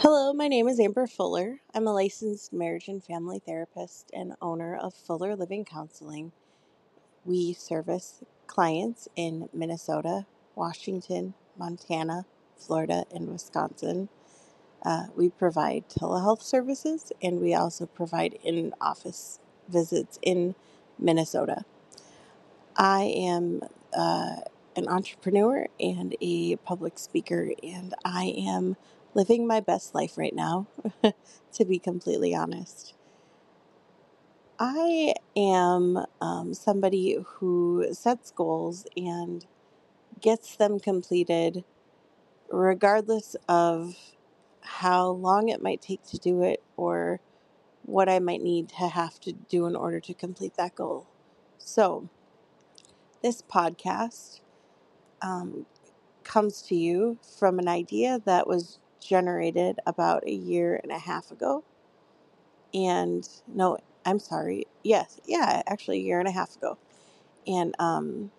Hello, my name is Amber Fuller. I'm a licensed marriage and family therapist and owner of Fuller Living Counseling. We service clients in Minnesota, Washington, Montana, Florida, and Wisconsin. Uh, we provide telehealth services and we also provide in office visits in Minnesota. I am uh, an entrepreneur and a public speaker, and I am living my best life right now, to be completely honest. I am um, somebody who sets goals and gets them completed regardless of how long it might take to do it or what I might need to have to do in order to complete that goal. So, this podcast um, comes to you from an idea that was generated about a year and a half ago. And no, I'm sorry. Yes, yeah, actually, a year and a half ago. And um,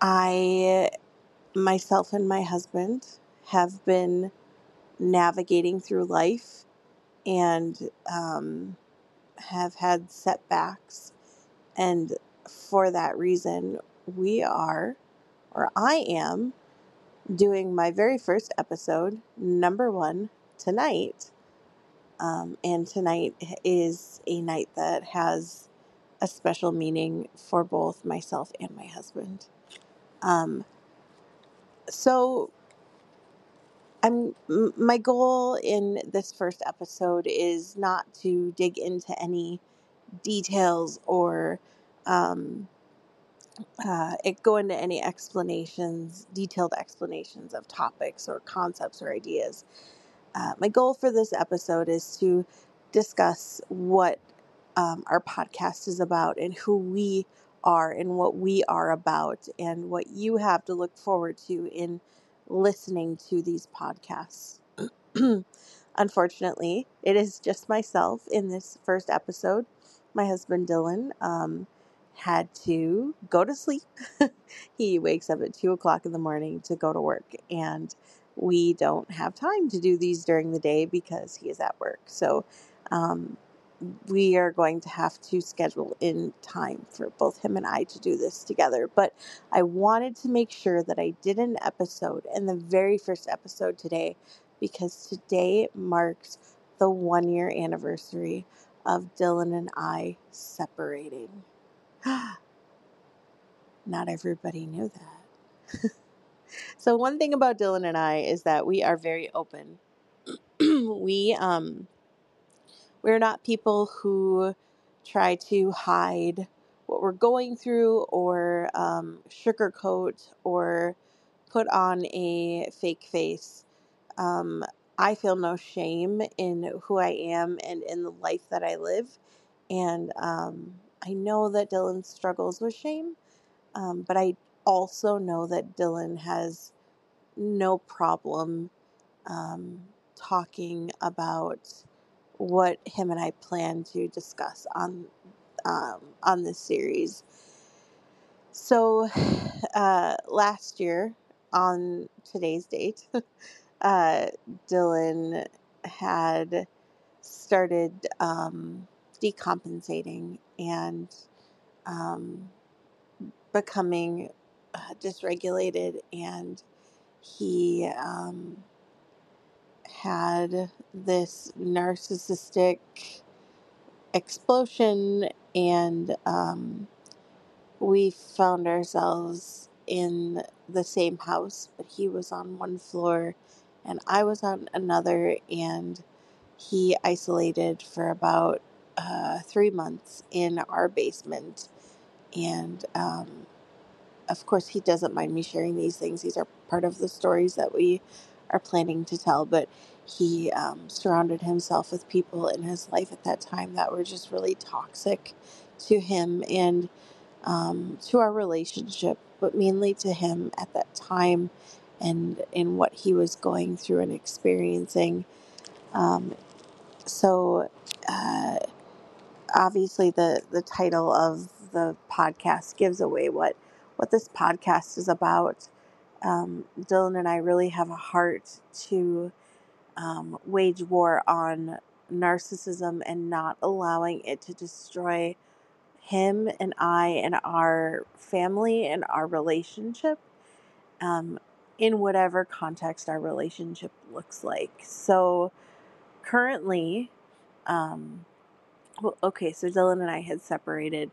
I, myself, and my husband have been navigating through life and um, have had setbacks. And for that reason, we are, or I am, doing my very first episode, number one, tonight. Um, and tonight is a night that has a special meaning for both myself and my husband. Um, so, I'm my goal in this first episode is not to dig into any details or um, uh, it go into any explanations, detailed explanations of topics or concepts or ideas. Uh, my goal for this episode is to discuss what um, our podcast is about and who we are and what we are about and what you have to look forward to in listening to these podcasts. Unfortunately, it is just myself in this first episode. My husband Dylan um, had to go to sleep. he wakes up at two o'clock in the morning to go to work, and we don't have time to do these during the day because he is at work. So, um, we are going to have to schedule in time for both him and I to do this together. But I wanted to make sure that I did an episode and the very first episode today because today marks the one year anniversary of Dylan and I separating. Not everybody knew that. so one thing about Dylan and I is that we are very open. we um we're not people who try to hide what we're going through or um, sugarcoat or put on a fake face. Um, I feel no shame in who I am and in the life that I live. And um, I know that Dylan struggles with shame, um, but I also know that Dylan has no problem um, talking about what him and I plan to discuss on um, on this series. So, uh, last year on today's date, uh, Dylan had started um, decompensating and um, becoming uh, dysregulated, and he um, had this narcissistic explosion, and um, we found ourselves in the same house, but he was on one floor and I was on another, and he isolated for about uh, three months in our basement. And um, of course, he doesn't mind me sharing these things. These are part of the stories that we are planning to tell. But he um, surrounded himself with people in his life at that time that were just really toxic to him and um, to our relationship, but mainly to him at that time and in what he was going through and experiencing. Um, so, uh, obviously, the the title of the podcast gives away what what this podcast is about. Um, Dylan and I really have a heart to um, wage war on narcissism and not allowing it to destroy him and I and our family and our relationship um, in whatever context our relationship looks like. So currently, um, well, okay, so Dylan and I had separated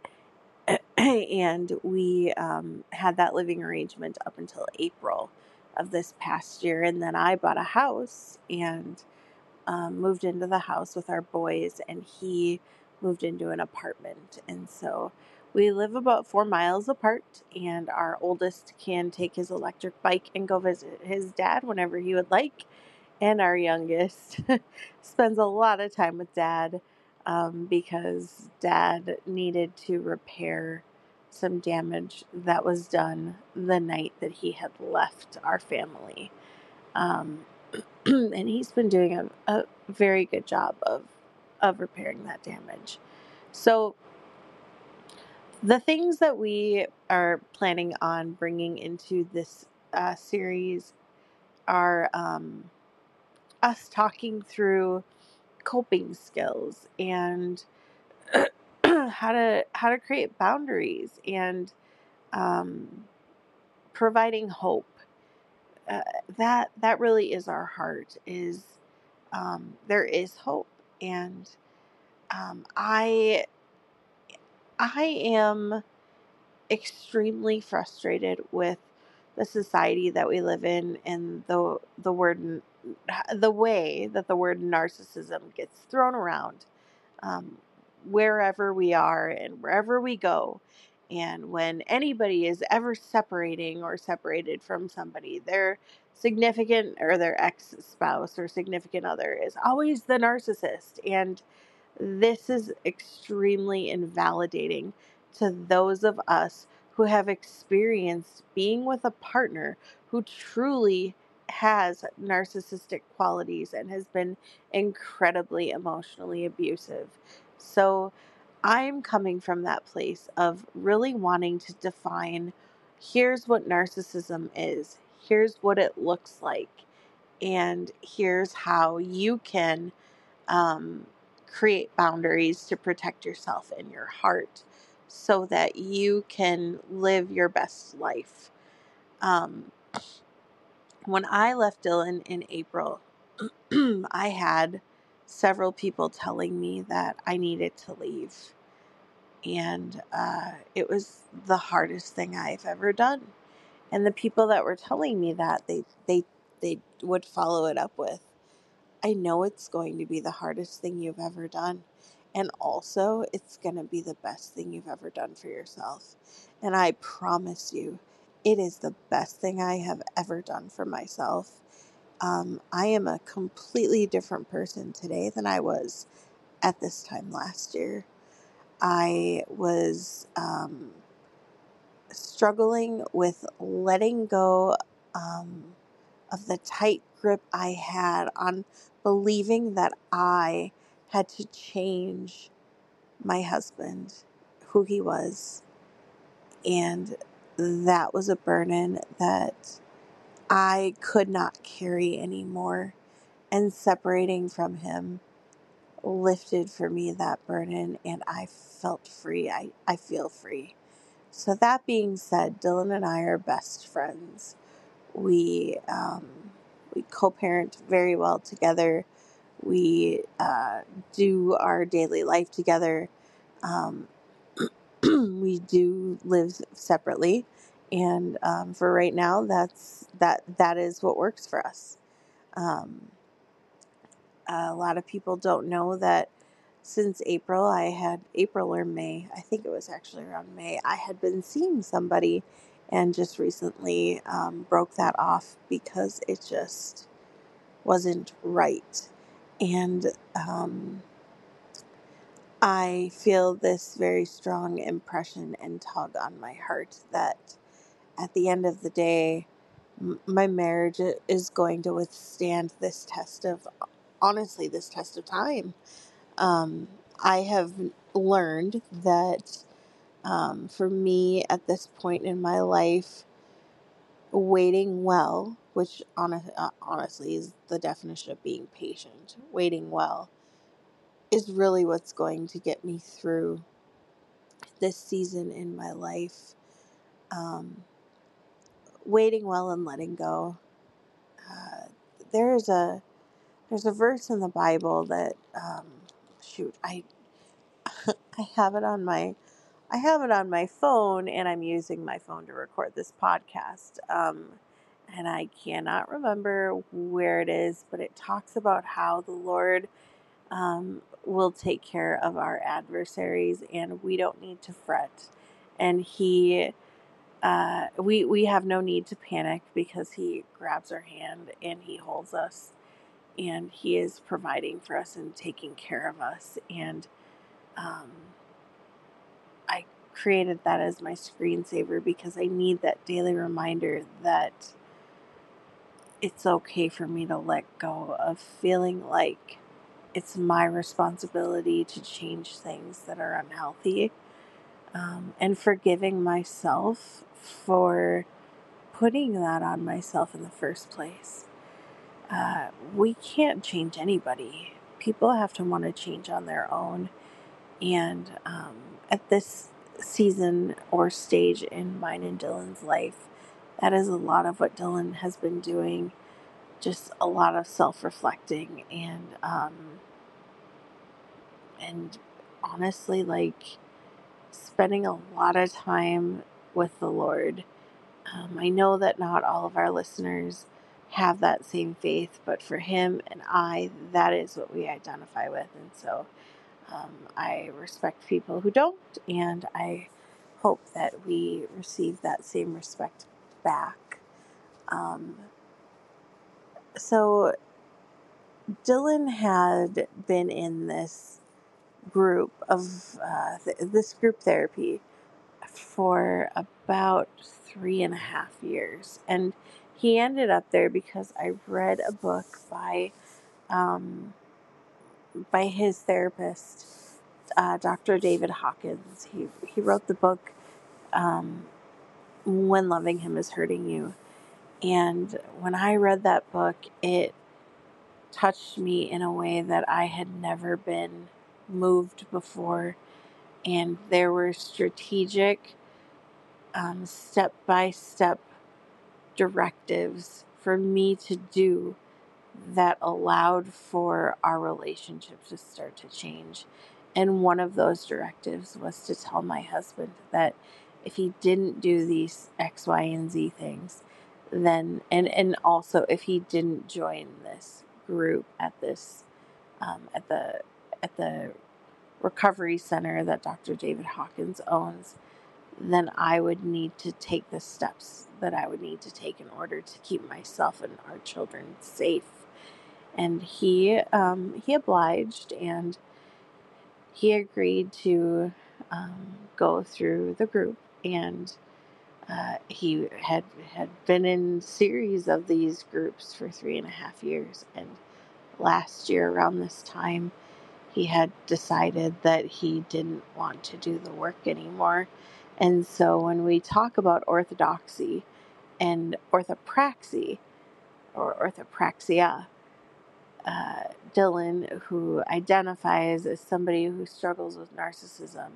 and we um, had that living arrangement up until April of this past year. And then I bought a house and um, moved into the house with our boys, and he moved into an apartment. And so we live about four miles apart, and our oldest can take his electric bike and go visit his dad whenever he would like. And our youngest spends a lot of time with dad um, because dad needed to repair some damage that was done the night that he had left our family. Um, and he's been doing a, a very good job of of repairing that damage. So the things that we are planning on bringing into this uh, series are um, us talking through coping skills and how to how to create boundaries and um, providing hope. Uh, that that really is our heart is um, there is hope. And um, i i am extremely frustrated with the society that we live in and the the word the way that the word narcissism gets thrown around um, wherever we are and wherever we go and when anybody is ever separating or separated from somebody, their significant or their ex spouse or significant other is always the narcissist. And this is extremely invalidating to those of us who have experienced being with a partner who truly has narcissistic qualities and has been incredibly emotionally abusive. So, I'm coming from that place of really wanting to define here's what narcissism is, here's what it looks like, and here's how you can um, create boundaries to protect yourself and your heart so that you can live your best life. Um, when I left Dylan in April, I had several people telling me that I needed to leave. And uh, it was the hardest thing I've ever done. And the people that were telling me that, they, they, they would follow it up with, I know it's going to be the hardest thing you've ever done. And also, it's going to be the best thing you've ever done for yourself. And I promise you, it is the best thing I have ever done for myself. Um, I am a completely different person today than I was at this time last year. I was um, struggling with letting go um, of the tight grip I had on believing that I had to change my husband, who he was. And that was a burden that I could not carry anymore. And separating from him lifted for me that burden, and I felt free. I, I feel free. So, that being said, Dylan and I are best friends. We, um, we co parent very well together. We uh, do our daily life together. Um, we do live separately and um, for right now that's that that is what works for us. Um, a lot of people don't know that since april i had april or may i think it was actually around may i had been seeing somebody and just recently um, broke that off because it just wasn't right. And um, i feel this very strong impression and tug on my heart that at the end of the day, my marriage is going to withstand this test of, honestly, this test of time. Um, I have learned that um, for me at this point in my life, waiting well, which honest, uh, honestly is the definition of being patient, waiting well is really what's going to get me through this season in my life. Um, waiting well and letting go. Uh, there's a there's a verse in the Bible that um, shoot I I have it on my I have it on my phone and I'm using my phone to record this podcast. Um, and I cannot remember where it is, but it talks about how the Lord um, will take care of our adversaries and we don't need to fret. And He, uh, we, we have no need to panic because He grabs our hand and He holds us and He is providing for us and taking care of us. And, um, I created that as my screensaver because I need that daily reminder that it's okay for me to let go of feeling like it's my responsibility to change things that are unhealthy um, and forgiving myself for putting that on myself in the first place. Uh, we can't change anybody. People have to want to change on their own. And um, at this season or stage in mine and Dylan's life, that is a lot of what Dylan has been doing. Just a lot of self reflecting and, um, and honestly, like spending a lot of time with the Lord. Um, I know that not all of our listeners have that same faith, but for him and I, that is what we identify with. And so um, I respect people who don't, and I hope that we receive that same respect back. Um, so, Dylan had been in this group of uh, th- this group therapy for about three and a half years, and he ended up there because I read a book by um, by his therapist, uh, Dr. David Hawkins. He he wrote the book um, "When Loving Him Is Hurting You," and when I read that book, it touched me in a way that I had never been moved before, and there were strategic, step by step directives for me to do that allowed for our relationship to start to change. And one of those directives was to tell my husband that if he didn't do these X, Y, and Z things, then, and, and also if he didn't join this group at this, um, at the, at the recovery center that Dr. David Hawkins owns, then I would need to take the steps that I would need to take in order to keep myself and our children safe. And he um, he obliged and he agreed to um, go through the group and uh, he had had been in series of these groups for three and a half years and last year around this time he had decided that he didn't want to do the work anymore and so when we talk about orthodoxy and orthopraxy or orthopraxia uh, Dylan, who identifies as somebody who struggles with narcissism,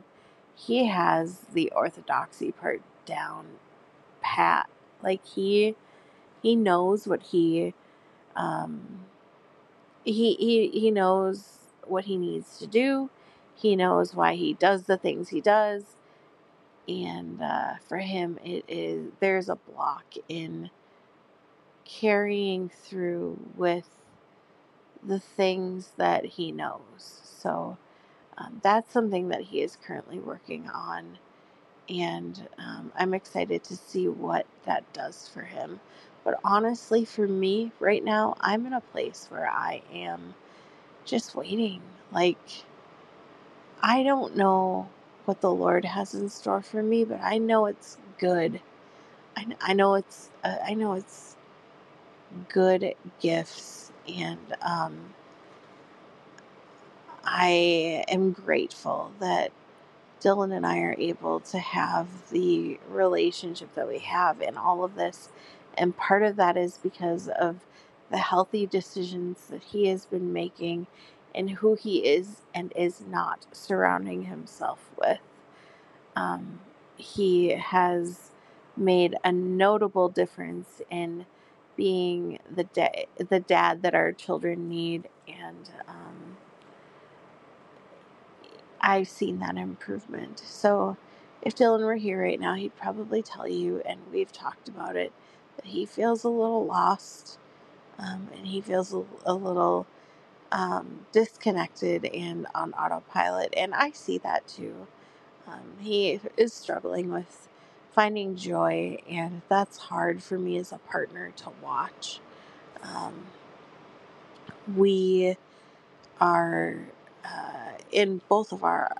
he has the orthodoxy part down pat. Like he he knows what he um, he he he knows what he needs to do. He knows why he does the things he does, and uh, for him, it is there's a block in carrying through with the things that he knows. So um, that's something that he is currently working on. And um, I'm excited to see what that does for him. But honestly, for me right now, I'm in a place where I am just waiting. Like, I don't know what the Lord has in store for me, but I know it's good. I, I know it's uh, I know it's good gifts, and um, I am grateful that Dylan and I are able to have the relationship that we have in all of this And part of that is because of the healthy decisions that he has been making and who he is and is not surrounding himself with. Um, he has made a notable difference in being the da- the dad that our children need, and um, I've seen that improvement. So, if Dylan were here right now, he'd probably tell you, and we've talked about it, that he feels a little lost, um, and he feels a, a little um, disconnected and on autopilot, and I see that too. Um, he is struggling with finding joy, and that's hard for me as a partner to watch. Um, we are uh, in both of our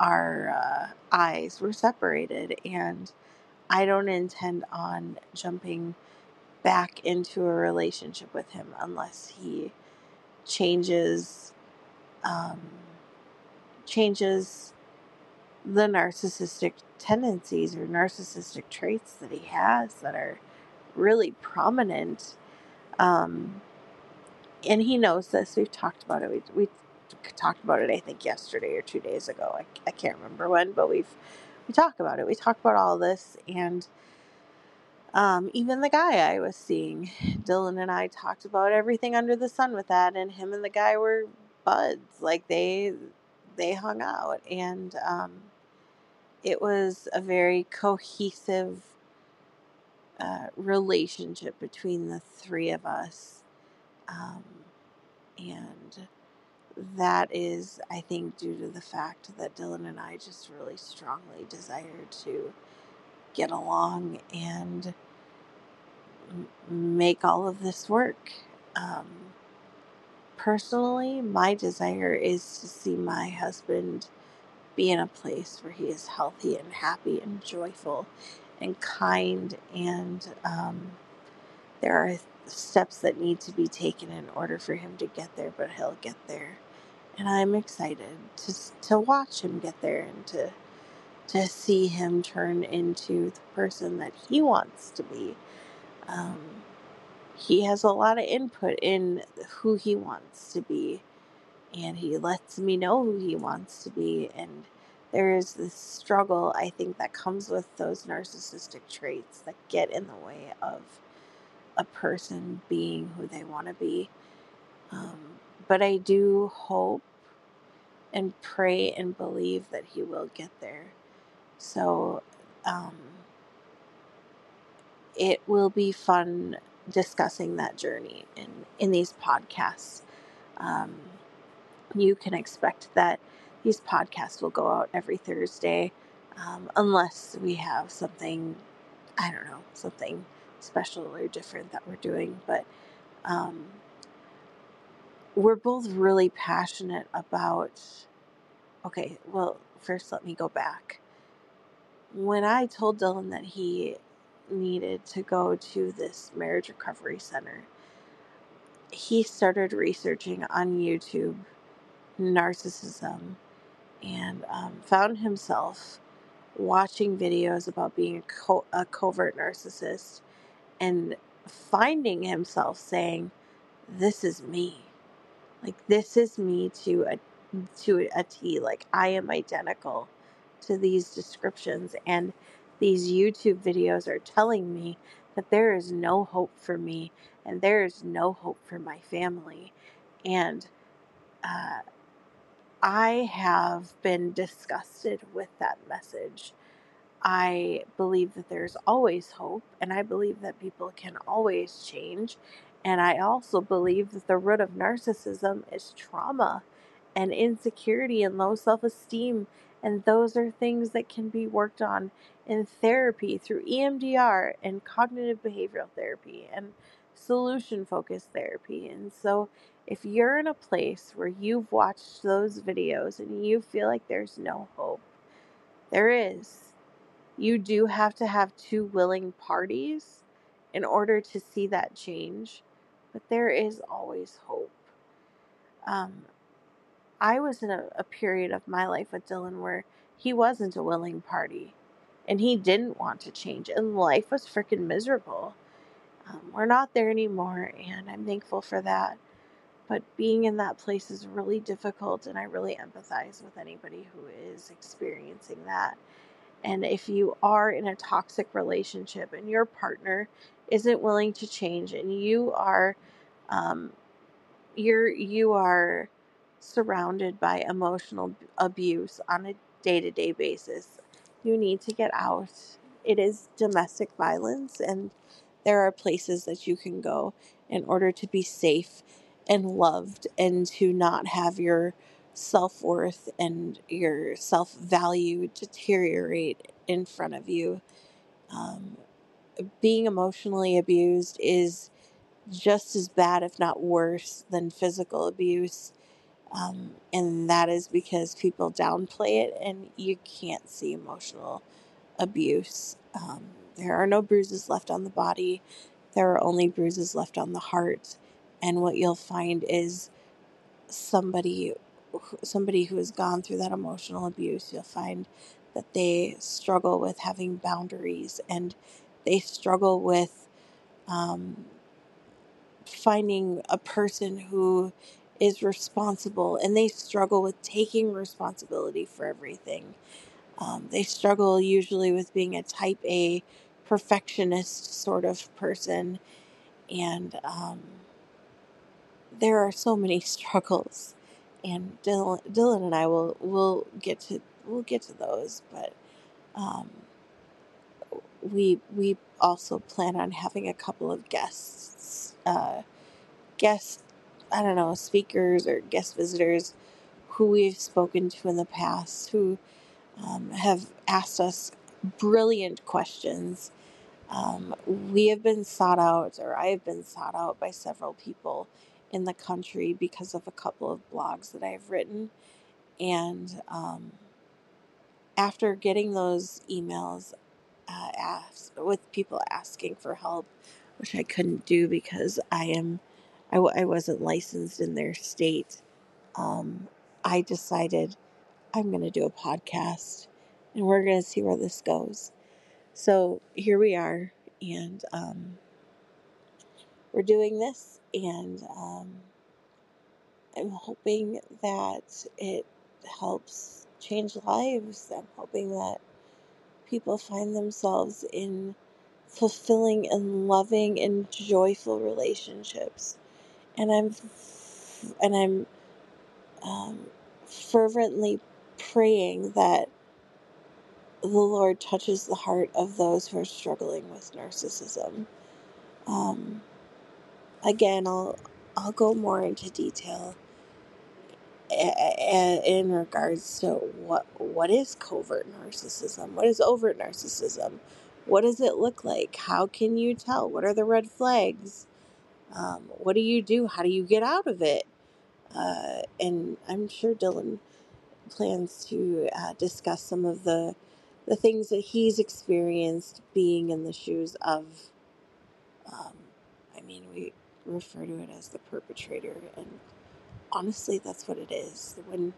our uh, eyes. We're separated, and I don't intend on jumping back into a relationship with him unless he changes um, changes the narcissistic tendencies or narcissistic traits that he has that are really prominent. Um, and he knows this. We've talked about it. We, we talked about it, I think, yesterday or two days ago. I, I can't remember when, but we've we talk about it. We talk about all this, and um, even the guy I was seeing, Dylan and I talked about everything under the sun with that, and him and the guy were buds. Like they they hung out, and um, it was a very cohesive uh, relationship between the three of us. Um, and that is, I think, due to the fact that Dylan and I just really strongly desire to get along and make all of this work. Um, personally, my desire is to see my husband be in a place where he is healthy and happy and joyful and kind and um, there are steps that need to be taken in order for him to get there but he'll get there and i'm excited to to watch him get there and to to see him turn into the person that he wants to be. Um, he has a lot of input in who he wants to be and he lets me know who he wants to be and there is this struggle i think that comes with those narcissistic traits that get in the way of a person being who they want to be. Um, but i do hope and pray and believe that he will get there so um, it will be fun discussing that journey in in these podcasts um, you can expect that these podcasts will go out every Thursday, um, unless we have something, I don't know, something special or different that we're doing. But um, we're both really passionate about. Okay, well, first let me go back. When I told Dylan that he needed to go to this marriage recovery center, he started researching on YouTube narcissism and um, found himself watching videos about being a, co- a covert narcissist and finding himself saying, This is me. Like, this is me to a, to a T. Like, I am identical to these descriptions. And these YouTube videos are telling me that there is no hope for me and there is no hope for my family. And uh, I have been disgusted with that message. I believe that there's always hope, and I believe that people can always change. And I also believe that the root of narcissism is trauma and insecurity and low self esteem. And those are things that can be worked on in therapy through EMDR and cognitive behavioral therapy and solution focused therapy. And so if you're in a place where you've watched those videos and you feel like there's no hope, there is. You do have to have two willing parties in order to see that change, but there is always hope. Um, I was in a, a period of my life with Dylan where he wasn't a willing party and he didn't want to change, and life was freaking miserable. Um, we're not there anymore, and I'm thankful for that. But being in that place is really difficult, and I really empathize with anybody who is experiencing that. And if you are in a toxic relationship and your partner isn't willing to change, and you are um, you're you are surrounded by emotional abuse on a day-to-day basis. You need to get out. It is domestic violence and there are places that you can go in order to be safe and loved and to not have your self-worth and your self-value deteriorate in front of you. Um, being emotionally abused is just as bad, if not worse, than physical abuse. Um, and that is because people downplay it and you can't see emotional abuse. Um, there are no bruises left on the body, there are only bruises left on the heart. And what you'll find is somebody somebody who has gone through that emotional abuse, you'll find that they struggle with having boundaries and they struggle with um, finding a person who is responsible and they struggle with taking responsibility for everything. Um, they struggle usually with being a type A perfectionist sort of person. And um, there are so many struggles. And Dylan, Dylan and I will will get to we'll get to those, but um, we we also plan on having a couple of guests uh, guest, I don't know, speakers or guest visitors who we've spoken to in the past who um, have asked us brilliant questions. Um, we have been sought out, or I have been sought out by several people in the country because of a couple of blogs that I've written. And um, after getting those emails uh, asked, with people asking for help, which I couldn't do because I am I w- I wasn't licensed in their state, um, I decided I'm going to do a podcast and we're going to see where this goes. So here we are, and um, we're doing this, and um, I'm hoping that it helps change lives. I'm hoping that people find themselves in fulfilling and loving and joyful relationships and I'm and I'm um, fervently praying that the Lord touches the heart of those who are struggling with narcissism. Um, again, I'll I'll go more into detail in regards to what what is covert narcissism, what is overt narcissism, what does it look like, how can you tell, what are the red flags, um, what do you do, how do you get out of it? Uh, and I'm sure Dylan plans to uh, discuss some of the the things that he's experienced being in the shoes of. Um, I mean, we refer to it as the perpetrator, and honestly, that's what it is. When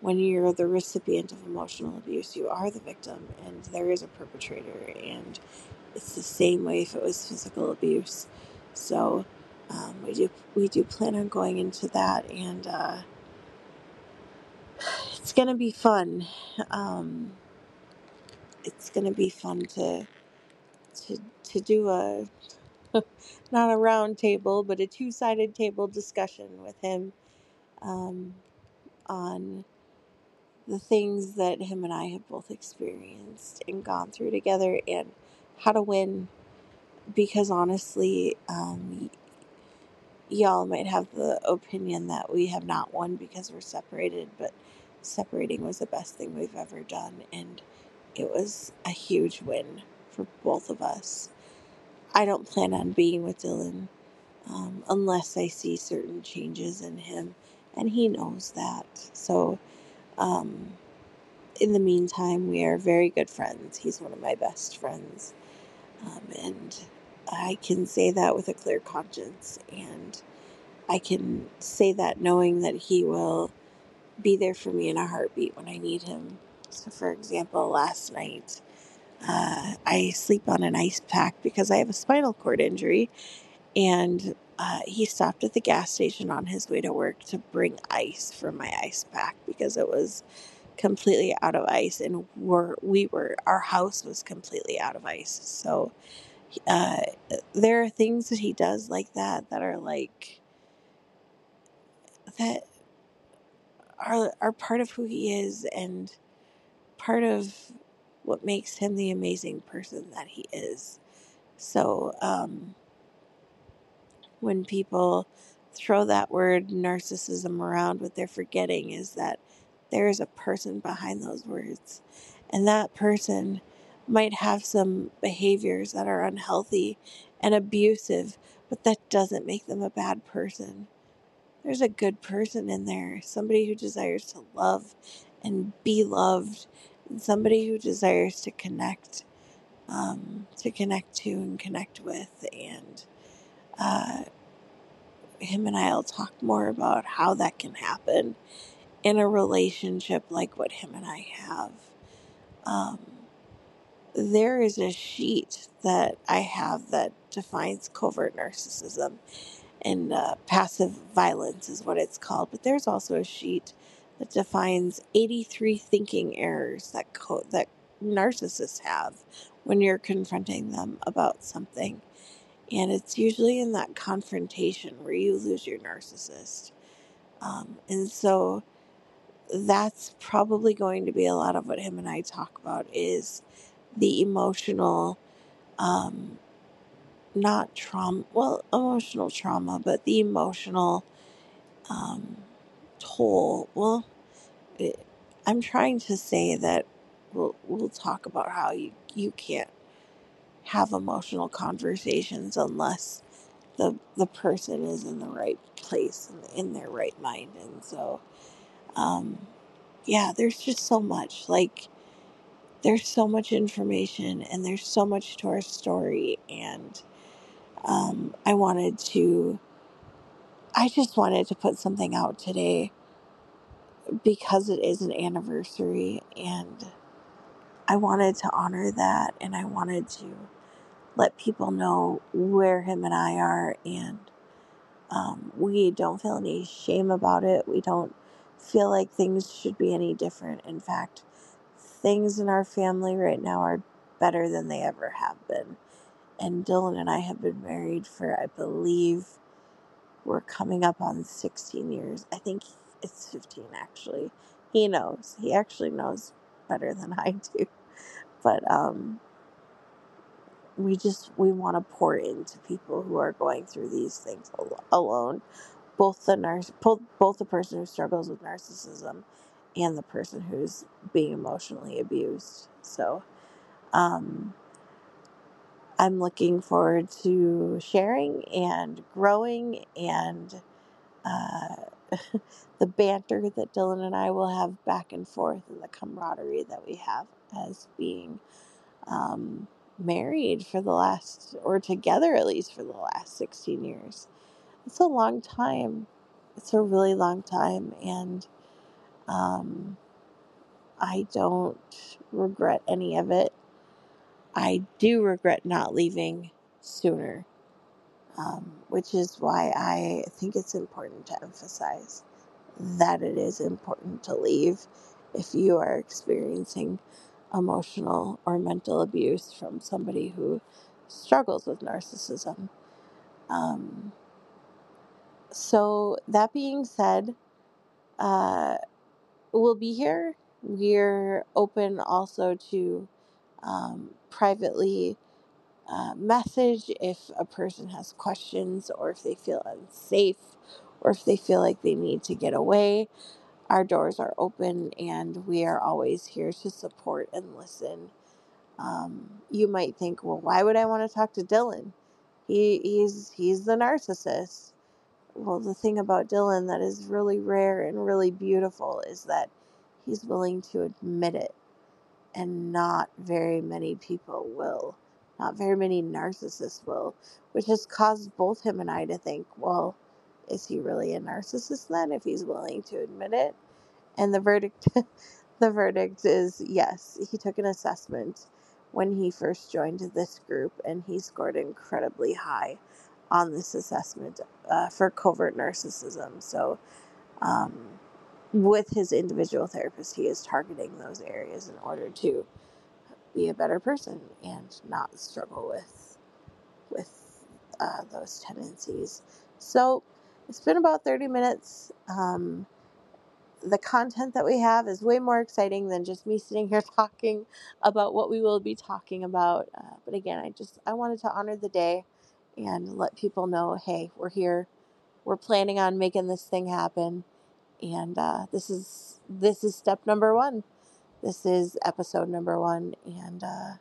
when you're the recipient of emotional abuse, you are the victim, and there is a perpetrator, and it's the same way if it was physical abuse. So um, we do we do plan on going into that, and uh, it's gonna be fun. Um, it's gonna be fun to to to do a not a round table, but a two sided table discussion with him um, on the things that him and I have both experienced and gone through together, and how to win. Because honestly, um, y'all might have the opinion that we have not won because we're separated, but separating was the best thing we've ever done, and it was a huge win for both of us. I don't plan on being with Dylan um, unless I see certain changes in him, and he knows that. So, um, in the meantime, we are very good friends. He's one of my best friends, um, and I can say that with a clear conscience, and I can say that knowing that he will be there for me in a heartbeat when I need him. So, for example, last night Uh, I sleep on an ice pack because I have a spinal cord injury, and uh, he stopped at the gas station on his way to work to bring ice for my ice pack because it was completely out of ice, and we're, we were our house was completely out of ice. So uh, there are things that he does like that that are like that are are part of who he is and part of what makes him the amazing person that he is. So um, when people throw that word narcissism around, what they're forgetting is that there is a person behind those words, and that person might have some behaviors that are unhealthy and abusive, but that doesn't make them a bad person there's a good person in there, somebody who desires to love and be loved, and somebody who desires to connect, um, to connect to and connect with. And uh, him and I will talk more about how that can happen in a relationship like what him and I have. Um, there is a sheet that I have that defines covert narcissism and uh, passive violence is what it's called. But there's also a sheet that defines 83 thinking errors that co- that narcissists have when you're confronting them about something. And it's usually in that confrontation where you lose your narcissist. Um, and so that's probably going to be a lot of what him and I talk about is the emotional um, not trauma, well, emotional trauma, but the emotional um, toll. Well, it, I'm trying to say that we'll, we'll talk about how you, you can't have emotional conversations unless the, the person is in the right place and in their right mind. And so, um, yeah, there's just so much. Like, there's so much information and there's so much to our story. And um, I wanted to I just wanted to put something out today because it is an anniversary and I wanted to honor that and I wanted to let people know where him and I are and um, we don't feel any shame about it. We don't feel like things should be any different. In fact, things in our family right now are better than they ever have been. And Dylan and I have been married for, I believe, we're coming up on 16 years. I think it's 15 actually. He knows. He actually knows better than I do. But um we just we want to pour into people who are going through these things al- alone. Both the nurse both, both the person who struggles with narcissism and the person who's being emotionally abused. So um I'm looking forward to sharing and growing and uh, the banter that Dylan and I will have back and forth, and the camaraderie that we have as being um, married for the last, or together at least for the last 16 years. It's a long time. It's a really long time, and um, I don't regret any of it. I do regret not leaving sooner, um, which is why I think it's important to emphasize that it is important to leave if you are experiencing emotional or mental abuse from somebody who struggles with narcissism. Um, so, that being said, uh, we'll be here. We're open also to um, privately uh, message if a person has questions or if they feel unsafe or if they feel like they need to get away our doors are open and we are always here to support and listen. Um, you might think, well, why would I want to talk to Dylan? He he's he's the narcissist. Well, the thing about Dylan that is really rare and really beautiful is that he's willing to admit it, and not very many people will. Not very many narcissists will, which has caused both him and I to think, well, is he really a narcissist then if he's willing to admit it? and the verdict the verdict is yes he took an assessment when he first joined this group, and he scored incredibly high on this assessment uh, for covert narcissism. So, um, with his individual therapist, he is targeting those areas in order to be a better person and not struggle with with uh, those tendencies. So, it's been about 30 minutes. Um, the content that we have is way more exciting than just me sitting here talking about what we will be talking about. Uh, but again, I just I wanted to honor the day and let people know, hey, we're here. We're planning on making this thing happen, and uh, this is this is step number one. This is episode number one, and uh,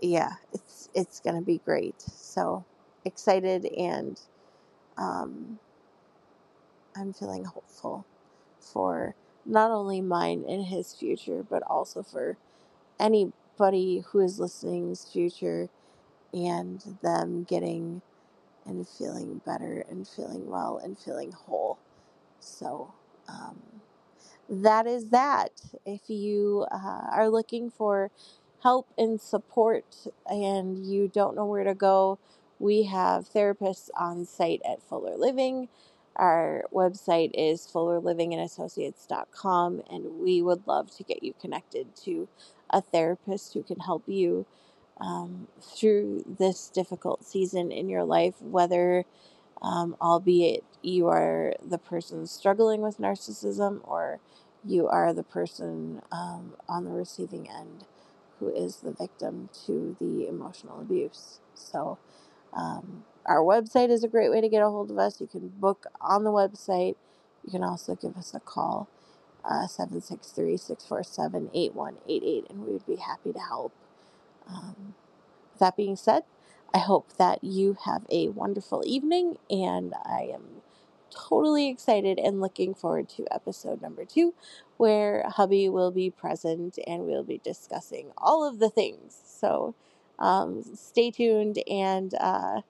yeah, it's it's gonna be great. So excited and. Um, I'm feeling hopeful for not only mine and his future, but also for anybody who is listening's future and them getting and feeling better and feeling well and feeling whole. So, um, that is that. If you uh, are looking for help and support and you don't know where to go, we have therapists on site at Fuller Living. Our website is fullerlivingandassociates.com, and we would love to get you connected to a therapist who can help you um, through this difficult season in your life, whether, um, albeit you are the person struggling with narcissism or you are the person um, on the receiving end who is the victim to the emotional abuse. So, um, our website is a great way to get a hold of us. You can book on the website. You can also give us a call, uh, 763 647 8188, and we would be happy to help. Um, that being said, I hope that you have a wonderful evening, and I am totally excited and looking forward to episode number two, where hubby will be present and we'll be discussing all of the things. So um, stay tuned and uh,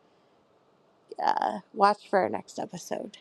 uh, watch for our next episode.